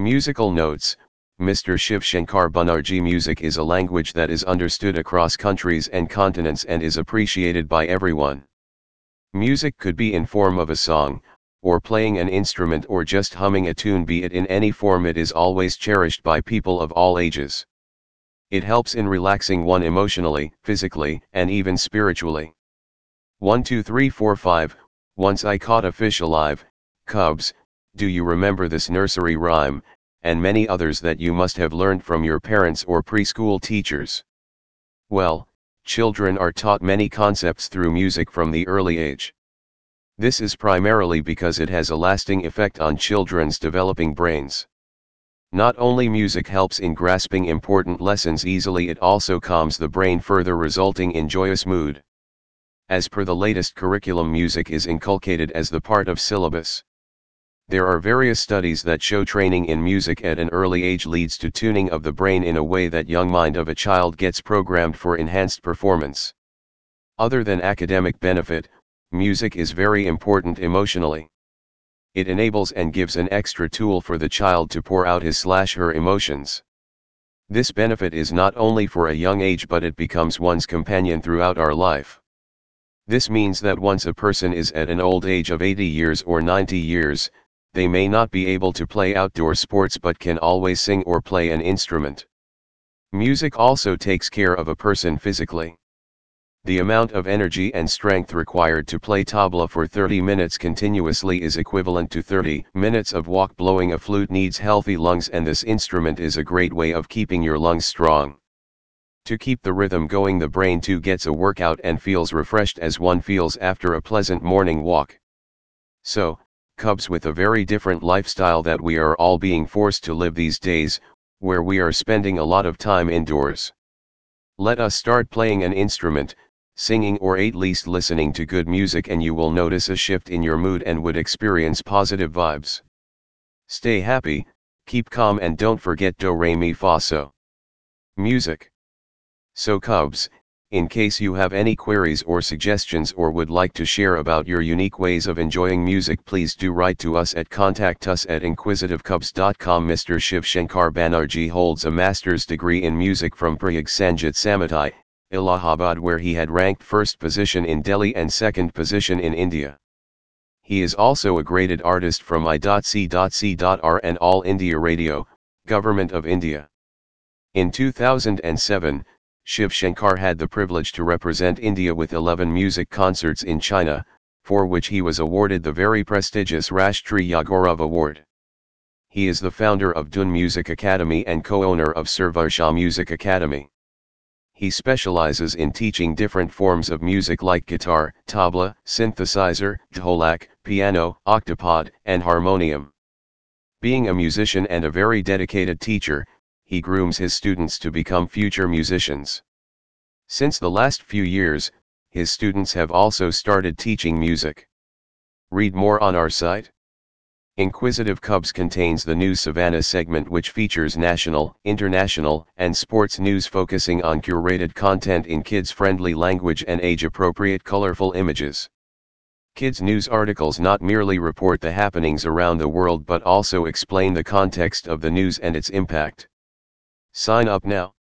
Musical notes Mr. Shiv Shankar Banerjee music is a language that is understood across countries and continents and is appreciated by everyone. Music could be in form of a song, or playing an instrument or just humming a tune be it in any form it is always cherished by people of all ages. It helps in relaxing one emotionally, physically, and even spiritually. 1 2 3 4 5 Once I caught a fish alive, cubs, do you remember this nursery rhyme, and many others that you must have learned from your parents or preschool teachers? Well, children are taught many concepts through music from the early age. This is primarily because it has a lasting effect on children's developing brains. Not only music helps in grasping important lessons easily it also calms the brain further resulting in joyous mood. As per the latest curriculum music is inculcated as the part of syllabus. There are various studies that show training in music at an early age leads to tuning of the brain in a way that young mind of a child gets programmed for enhanced performance. Other than academic benefit, music is very important emotionally. It enables and gives an extra tool for the child to pour out his slash her emotions. This benefit is not only for a young age but it becomes one's companion throughout our life. This means that once a person is at an old age of 80 years or 90 years, they may not be able to play outdoor sports but can always sing or play an instrument. Music also takes care of a person physically. The amount of energy and strength required to play tabla for 30 minutes continuously is equivalent to 30 minutes of walk blowing a flute needs healthy lungs and this instrument is a great way of keeping your lungs strong. To keep the rhythm going the brain too gets a workout and feels refreshed as one feels after a pleasant morning walk. So, cubs with a very different lifestyle that we are all being forced to live these days, where we are spending a lot of time indoors. Let us start playing an instrument, singing or at least listening to good music and you will notice a shift in your mood and would experience positive vibes. Stay happy, keep calm and don't forget do re mi fa so. Music. So Cubs, in case you have any queries or suggestions or would like to share about your unique ways of enjoying music please do write to us at contact us at inquisitivecubs.com Mr. Shiv Shankar Banerjee holds a master's degree in music from Prayag Sangeet Samiti, Allahabad where he had ranked first position in Delhi and second position in India. He is also a graded artist from I.C.C.R and All India Radio, Government of India. In 2007, Shiv Shankar had the privilege to represent India with 11 music concerts in China, for which he was awarded the very prestigious Rashtriya Gaurav Award. He is the founder of Dhun Music Academy and co-owner of Sarvarsha Music Academy. He specializes in teaching different forms of music like guitar, tabla, synthesizer, dholak, piano, octapad, and harmonium. Being a musician and a very dedicated teacher, he grooms his students to become future musicians. Since the last few years, his students have also started teaching music. Read more on our site. Inquisitive Cubs contains the new Savannah segment which features national, international, and sports news focusing on curated content in kids-friendly language and age-appropriate colorful images. Kids news articles not merely report the happenings around the world but also explain the context of the news and its impact. Sign up now.